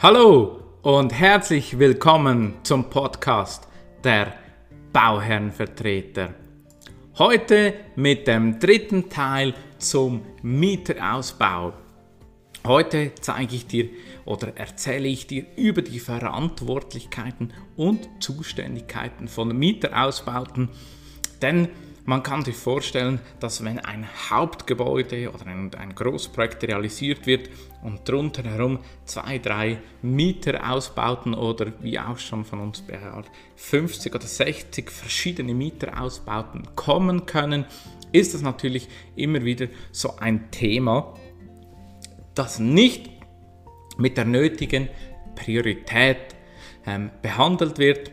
Hallo und herzlich willkommen zum Podcast der Bauherrenvertreter. Heute mit dem dritten Teil zum Mieterausbau. Heute zeige ich dir oder erzähle ich dir über die Verantwortlichkeiten und Zuständigkeiten von Mieterausbauten, denn man kann sich vorstellen, dass wenn ein Hauptgebäude oder ein, ein Großprojekt realisiert wird und drunter herum zwei, drei Mieterausbauten oder wie auch schon von uns behaart 50 oder 60 verschiedene Mieterausbauten kommen können, ist das natürlich immer wieder so ein Thema, das nicht mit der nötigen Priorität ähm, behandelt wird.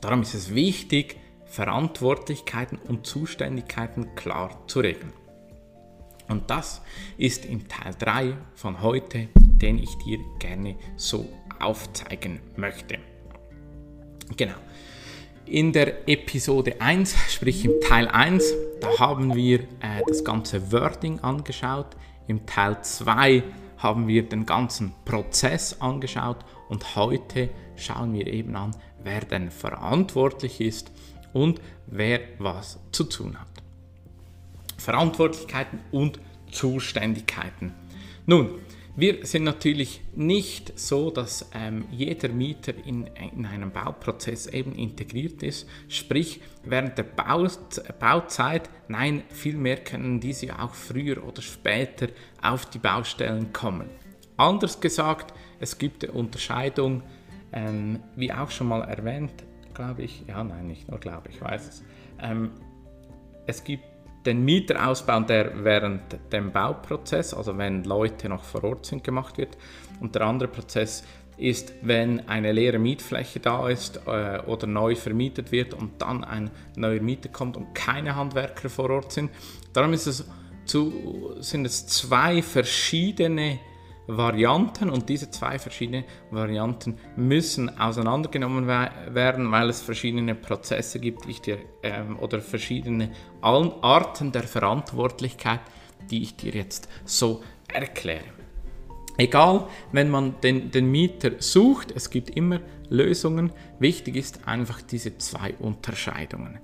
Darum ist es wichtig, Verantwortlichkeiten und Zuständigkeiten klar zu regeln. Und das ist im Teil 3 von heute, den ich dir gerne so aufzeigen möchte. Genau. In der Episode 1, sprich im Teil 1, da haben wir äh, das ganze Wording angeschaut. Im Teil 2 haben wir den ganzen Prozess angeschaut und heute schauen wir eben an, wer denn verantwortlich ist und wer was zu tun hat. Verantwortlichkeiten und Zuständigkeiten. Nun, wir sind natürlich nicht so, dass ähm, jeder Mieter in, in einem Bauprozess eben integriert ist, sprich während der Bauzeit, nein, vielmehr können diese auch früher oder später auf die Baustellen kommen. Anders gesagt, es gibt eine Unterscheidung, ähm, wie auch schon mal erwähnt, glaube ich. Ja, nein, nicht nur glaube ich, weiß es. Ähm, es gibt den Mieterausbau, der während dem Bauprozess, also wenn Leute noch vor Ort sind, gemacht wird. Und der andere Prozess ist, wenn eine leere Mietfläche da ist äh, oder neu vermietet wird und dann ein neuer Mieter kommt und keine Handwerker vor Ort sind. Darum zu, sind es zwei verschiedene Varianten und diese zwei verschiedenen Varianten müssen auseinandergenommen werden, weil es verschiedene Prozesse gibt ich dir, ähm, oder verschiedene Arten der Verantwortlichkeit, die ich dir jetzt so erkläre. Egal, wenn man den, den Mieter sucht, es gibt immer Lösungen. Wichtig ist einfach diese zwei Unterscheidungen.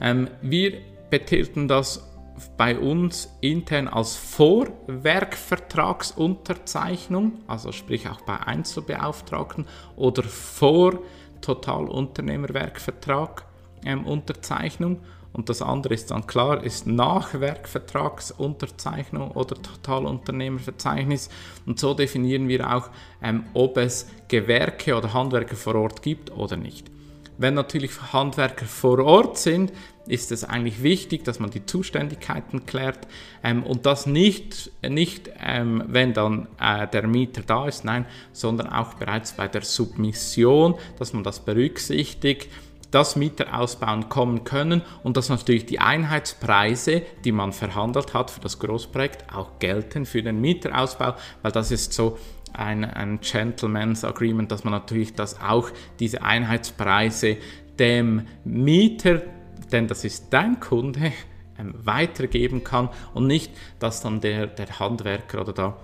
Ähm, wir betiteln das bei uns intern als Vorwerkvertragsunterzeichnung, also sprich auch bei Einzelbeauftragten oder vor Totalunternehmerwerkvertrag ähm, Unterzeichnung. Und das andere ist dann klar, ist Nachwerkvertragsunterzeichnung oder Totalunternehmerverzeichnis. Und so definieren wir auch, ähm, ob es Gewerke oder Handwerker vor Ort gibt oder nicht. Wenn natürlich Handwerker vor Ort sind, ist es eigentlich wichtig, dass man die Zuständigkeiten klärt ähm, und das nicht, nicht ähm, wenn dann äh, der Mieter da ist, nein, sondern auch bereits bei der Submission, dass man das berücksichtigt dass Mieter ausbauen kommen können und dass natürlich die Einheitspreise, die man verhandelt hat für das Großprojekt, auch gelten für den Mieterausbau, weil das ist so ein, ein Gentleman's Agreement, dass man natürlich das auch diese Einheitspreise dem Mieter denn das ist dein Kunde, ähm, weitergeben kann und nicht, dass dann der, der Handwerker oder da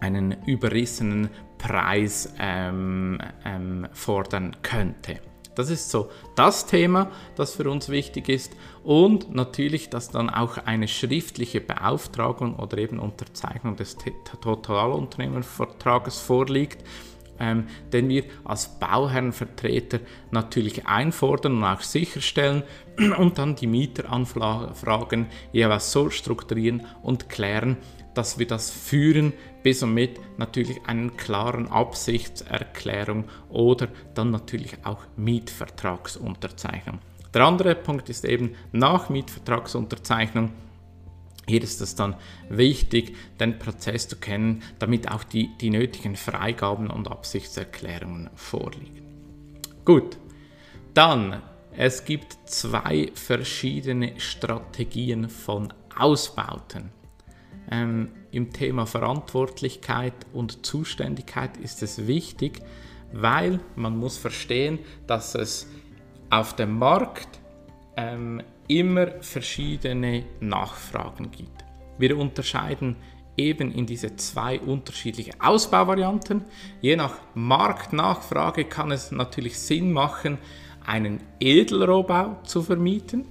einen überrissenen Preis ähm, ähm, fordern könnte. Das ist so das Thema, das für uns wichtig ist. Und natürlich, dass dann auch eine schriftliche Beauftragung oder eben Unterzeichnung des Totalunternehmervertrages vorliegt ähm, den wir als Bauherrenvertreter natürlich einfordern und auch sicherstellen und dann die Mieteranfragen jeweils so strukturieren und klären, dass wir das führen bis und mit natürlich einen klaren Absichtserklärung oder dann natürlich auch Mietvertragsunterzeichnung. Der andere Punkt ist eben nach Mietvertragsunterzeichnung hier ist es dann wichtig, den Prozess zu kennen, damit auch die, die nötigen Freigaben und Absichtserklärungen vorliegen. Gut, dann, es gibt zwei verschiedene Strategien von Ausbauten. Ähm, Im Thema Verantwortlichkeit und Zuständigkeit ist es wichtig, weil man muss verstehen, dass es auf dem Markt ähm, immer verschiedene Nachfragen gibt. Wir unterscheiden eben in diese zwei unterschiedliche Ausbauvarianten. Je nach Marktnachfrage kann es natürlich Sinn machen, einen Edelrohbau zu vermieten.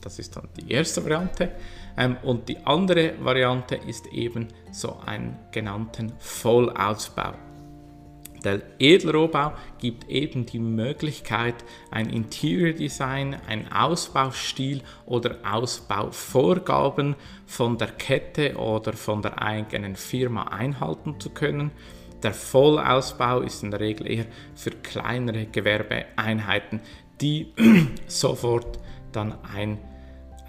Das ist dann die erste Variante. Ähm, und die andere Variante ist eben so einen genannten Vollausbau. Der Edelrohbau gibt eben die Möglichkeit, ein Interior Design, ein Ausbaustil oder Ausbauvorgaben von der Kette oder von der eigenen Firma einhalten zu können. Der Vollausbau ist in der Regel eher für kleinere Gewerbeeinheiten, die sofort dann ein,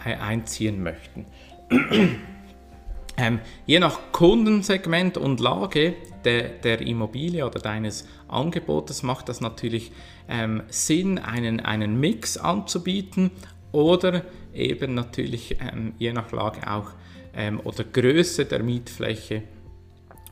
einziehen möchten. Ähm, je nach Kundensegment und Lage der, der, Immobilie oder deines Angebotes macht das natürlich ähm, Sinn, einen, einen Mix anzubieten oder eben natürlich ähm, je nach Lage auch ähm, oder Größe der Mietfläche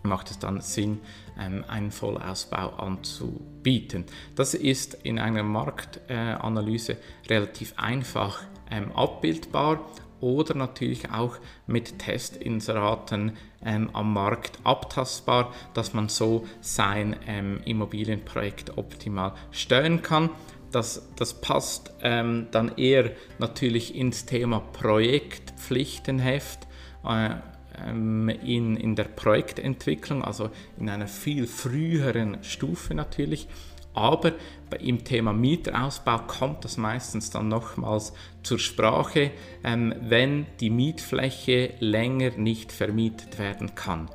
macht es dann Sinn, ähm, einen Vollausbau anzubieten. Das ist in einer Marktanalyse äh, relativ einfach ähm, abbildbar oder natürlich auch mit Testinseraten ähm, am Markt abtastbar, dass man so sein ähm, Immobilienprojekt optimal steuern kann. Das, das passt ähm, dann eher natürlich ins Thema Projektpflichtenheft. Äh, ähm, in, in der Projektentwicklung, also in einer viel früheren Stufe natürlich. Aber im Thema Mieterausbau kommt das meistens dann nochmals zur Sprache, ähm, wenn die Mietfläche länger nicht vermietet werden kann.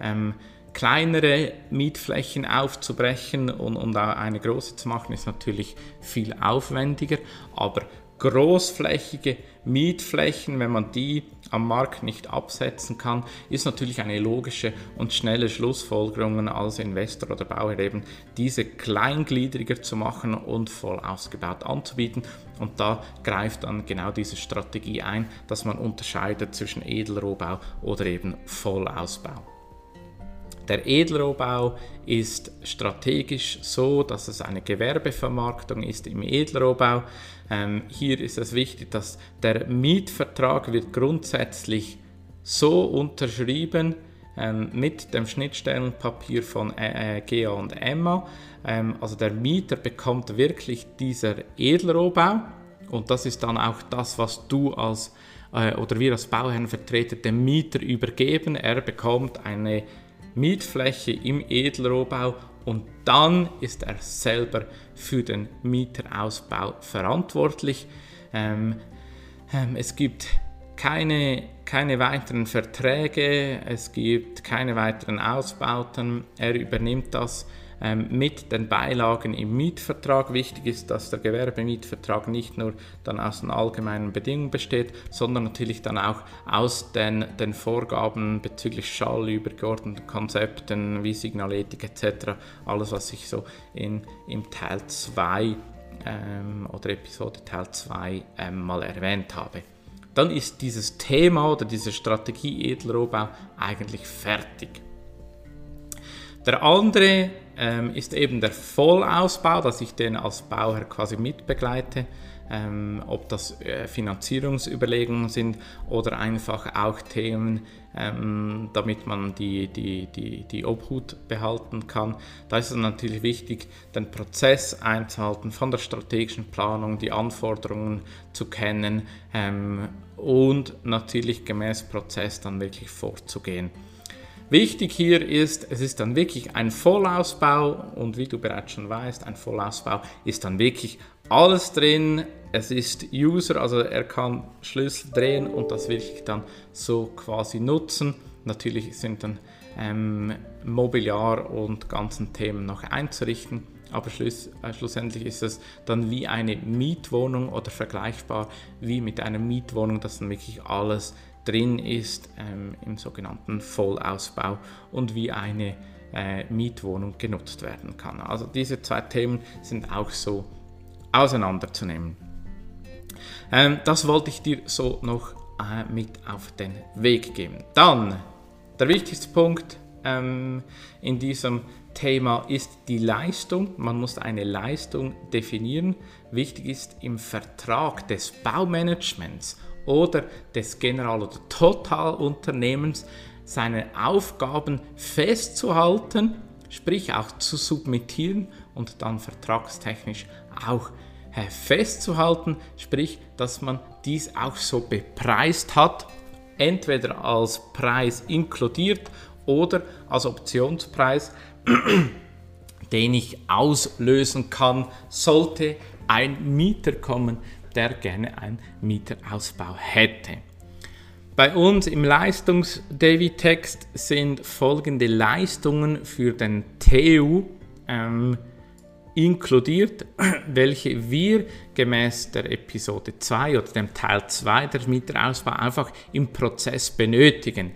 Ähm, kleinere Mietflächen aufzubrechen und, und eine große zu machen, ist natürlich viel aufwendiger, aber großflächige Mietflächen, wenn man die am Markt nicht absetzen kann, ist natürlich eine logische und schnelle Schlussfolgerung als Investor oder Bauherr eben diese kleingliedriger zu machen und voll ausgebaut anzubieten. Und da greift dann genau diese Strategie ein, dass man unterscheidet zwischen Edelrohbau oder eben Vollausbau. Der Edelrohbau ist strategisch so, dass es eine Gewerbevermarktung ist im Edelrohbau. Ähm, hier ist es wichtig, dass der Mietvertrag wird grundsätzlich so unterschrieben ähm, mit dem Schnittstellenpapier von äh, GA und Emma. Ähm, also der Mieter bekommt wirklich dieser Edelrohbau und das ist dann auch das, was du als äh, oder wir als Bauherrenvertreter dem Mieter übergeben. Er bekommt eine Mietfläche im Edelrohbau und dann ist er selber für den Mieterausbau verantwortlich. Ähm, ähm, es gibt keine, keine weiteren Verträge, es gibt keine weiteren Ausbauten. Er übernimmt das mit den Beilagen im Mietvertrag. Wichtig ist, dass der Gewerbemietvertrag nicht nur dann aus den allgemeinen Bedingungen besteht, sondern natürlich dann auch aus den, den Vorgaben bezüglich Schall, übergeordneten Konzepten wie Signaletik etc. Alles, was ich so in, im Teil 2 ähm, oder Episode Teil 2 ähm, mal erwähnt habe dann ist dieses Thema oder diese Strategie Edelrohbau eigentlich fertig. Der andere ähm, ist eben der Vollausbau, dass ich den als Bauherr quasi mitbegleite. Ähm, ob das äh, Finanzierungsüberlegungen sind oder einfach auch Themen, ähm, damit man die, die, die, die Obhut behalten kann. Da ist es natürlich wichtig, den Prozess einzuhalten, von der strategischen Planung die Anforderungen zu kennen ähm, und natürlich gemäß Prozess dann wirklich vorzugehen. Wichtig hier ist, es ist dann wirklich ein Vollausbau und wie du bereits schon weißt, ein Vollausbau ist dann wirklich alles drin. Es ist User, also er kann Schlüssel drehen und das wirklich dann so quasi nutzen. Natürlich sind dann ähm, Mobiliar und ganzen Themen noch einzurichten, aber schluss, äh, schlussendlich ist es dann wie eine Mietwohnung oder vergleichbar wie mit einer Mietwohnung, dass dann wirklich alles drin ist ähm, im sogenannten Vollausbau und wie eine äh, Mietwohnung genutzt werden kann. Also diese zwei Themen sind auch so auseinanderzunehmen. Ähm, das wollte ich dir so noch äh, mit auf den Weg geben. Dann der wichtigste Punkt ähm, in diesem Thema ist die Leistung. Man muss eine Leistung definieren. Wichtig ist im Vertrag des Baumanagements oder des General- oder Totalunternehmens seine Aufgaben festzuhalten, sprich auch zu submittieren und dann vertragstechnisch auch äh, festzuhalten, sprich, dass man dies auch so bepreist hat, entweder als Preis inkludiert oder als Optionspreis, den ich auslösen kann, sollte ein Mieter kommen, der gerne einen Mieterausbau hätte. Bei uns im Leistungs-Devi-Text sind folgende Leistungen für den TU ähm, inkludiert, welche wir gemäß der Episode 2 oder dem Teil 2 der Mieterausbau einfach im Prozess benötigen.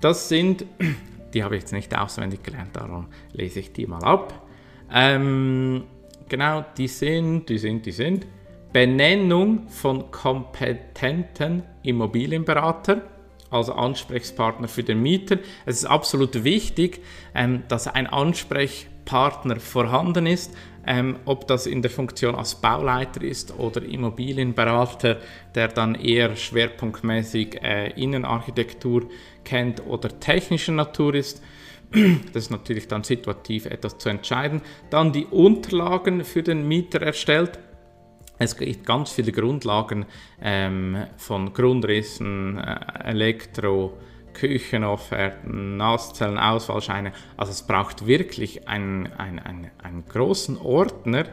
Das sind, die habe ich jetzt nicht auswendig gelernt, darum lese ich die mal ab. Ähm, genau, die sind, die sind, die sind Benennung von kompetenten Immobilienberater als Ansprechpartner für den Mieter. Es ist absolut wichtig, ähm, dass ein Ansprechpartner vorhanden ist, ähm, ob das in der Funktion als Bauleiter ist oder Immobilienberater, der dann eher schwerpunktmäßig äh, Innenarchitektur kennt oder technischer Natur ist. Das ist natürlich dann situativ etwas zu entscheiden. Dann die Unterlagen für den Mieter erstellt. Es gibt ganz viele Grundlagen ähm, von Grundrissen, äh, Elektro, Küchenofferten, Nasszellen, Auswahlscheine. Also es braucht wirklich einen, einen, einen, einen großen Ordner,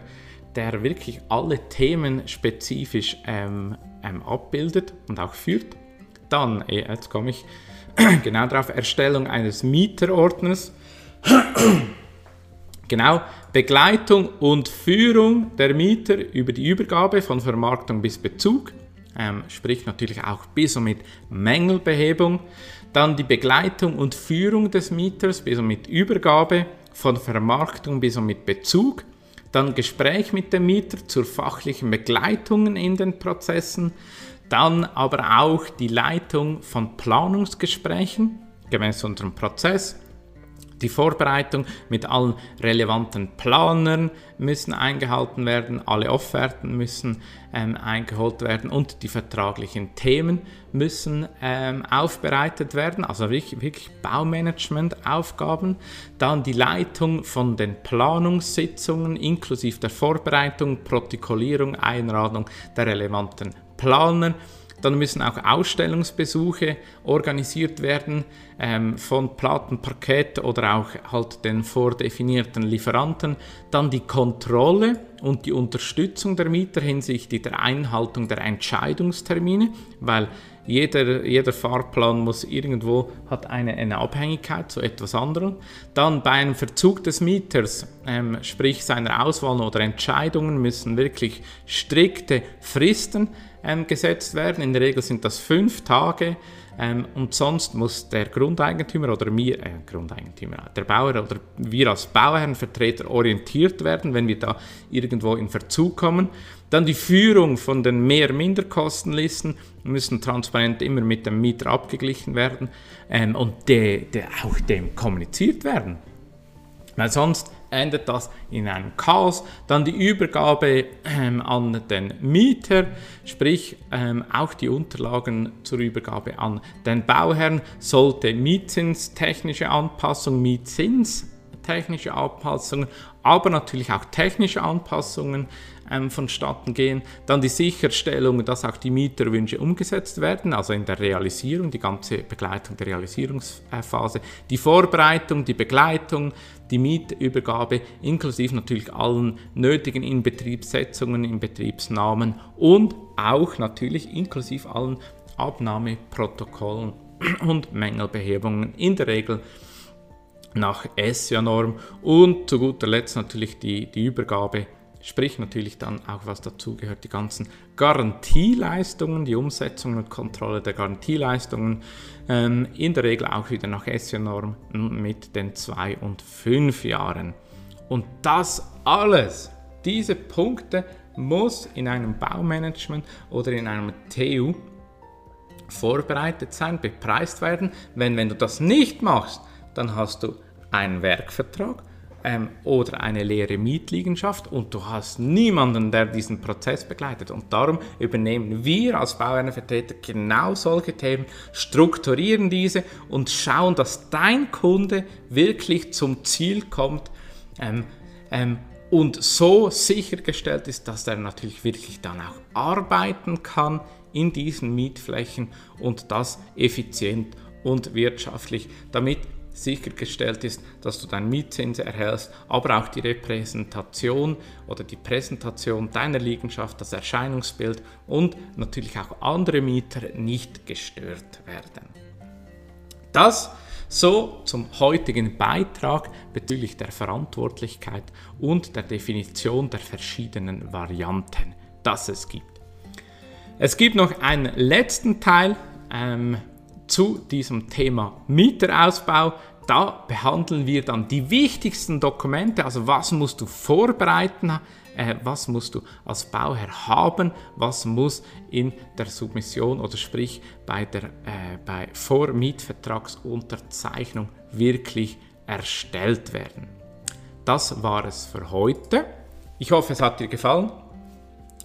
der wirklich alle Themen spezifisch ähm, ähm, abbildet und auch führt. Dann, eh, jetzt komme ich genau darauf, Erstellung eines Mieterordners. genau, Begleitung und Führung der Mieter über die Übergabe von Vermarktung bis Bezug, ähm, sprich natürlich auch bis und mit Mängelbehebung. Dann die Begleitung und Führung des Mieters bis und mit Übergabe, von Vermarktung bis und mit Bezug. Dann Gespräch mit dem Mieter zur fachlichen Begleitung in den Prozessen. Dann aber auch die Leitung von Planungsgesprächen gemäß unserem Prozess die Vorbereitung mit allen relevanten Planern müssen eingehalten werden, alle Offerten müssen ähm, eingeholt werden und die vertraglichen Themen müssen ähm, aufbereitet werden, also wirklich, wirklich Baumanagement-Aufgaben. Dann die Leitung von den Planungssitzungen inklusive der Vorbereitung, Protokollierung, Einladung der relevanten Planer dann müssen auch Ausstellungsbesuche organisiert werden ähm, von Plattenparkett oder auch halt den vordefinierten Lieferanten. Dann die Kontrolle und die Unterstützung der Mieter hinsichtlich der Einhaltung der Entscheidungstermine, weil jeder, jeder Fahrplan muss irgendwo hat eine, eine Abhängigkeit zu etwas anderem. Dann bei einem Verzug des Mieters, ähm, sprich seiner Auswahl oder Entscheidungen, müssen wirklich strikte Fristen ähm, gesetzt werden. In der Regel sind das fünf Tage. Ähm, und sonst muss der Grundeigentümer oder mir, äh, Grundeigentümer, der Bauer oder wir als Bauherrenvertreter orientiert werden, wenn wir da irgendwo in Verzug kommen. Dann die Führung von den Mehr-Minder-Kostenlisten müssen transparent immer mit dem Mieter abgeglichen werden ähm, und de, de, auch dem kommuniziert werden. Weil sonst endet das in einem Chaos. Dann die Übergabe ähm, an den Mieter, sprich ähm, auch die Unterlagen zur Übergabe an den Bauherrn sollte Mietzinstechnische Anpassung, Mietzins technische Anpassungen, aber natürlich auch technische Anpassungen ähm, vonstatten gehen. Dann die Sicherstellung, dass auch die Mieterwünsche umgesetzt werden, also in der Realisierung, die ganze Begleitung der Realisierungsphase, die Vorbereitung, die Begleitung, die Mietübergabe, inklusive natürlich allen nötigen Inbetriebssetzungen, Inbetriebsnahmen und auch natürlich inklusive allen Abnahmeprotokollen und Mängelbehebungen in der Regel nach SIA-Norm und zu guter Letzt natürlich die, die Übergabe Sprich natürlich dann auch, was dazugehört, die ganzen Garantieleistungen, die Umsetzung und Kontrolle der Garantieleistungen, ähm, in der Regel auch wieder nach SE-Norm mit den zwei und fünf Jahren. Und das alles, diese Punkte, muss in einem Baumanagement oder in einem TU vorbereitet sein, bepreist werden. Wenn, wenn du das nicht machst, dann hast du einen Werkvertrag, ähm, oder eine leere Mietliegenschaft und du hast niemanden, der diesen Prozess begleitet. Und darum übernehmen wir als Bauherrenvertreter genau solche Themen, strukturieren diese und schauen, dass dein Kunde wirklich zum Ziel kommt ähm, ähm, und so sichergestellt ist, dass er natürlich wirklich dann auch arbeiten kann in diesen Mietflächen und das effizient und wirtschaftlich, damit sichergestellt ist, dass du deinen Mietzins erhältst, aber auch die Repräsentation oder die Präsentation deiner Liegenschaft, das Erscheinungsbild und natürlich auch andere Mieter nicht gestört werden. Das so zum heutigen Beitrag bezüglich der Verantwortlichkeit und der Definition der verschiedenen Varianten, das es gibt. Es gibt noch einen letzten Teil ähm, zu diesem Thema Mieterausbau. Da behandeln wir dann die wichtigsten Dokumente, also was musst du vorbereiten, äh, was musst du als Bauherr haben, was muss in der Submission oder sprich bei der äh, bei Vormietvertragsunterzeichnung wirklich erstellt werden. Das war es für heute. Ich hoffe, es hat dir gefallen.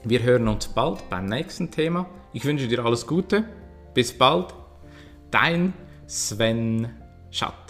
Wir hören uns bald beim nächsten Thema. Ich wünsche dir alles Gute. Bis bald. Dein Sven Schatt.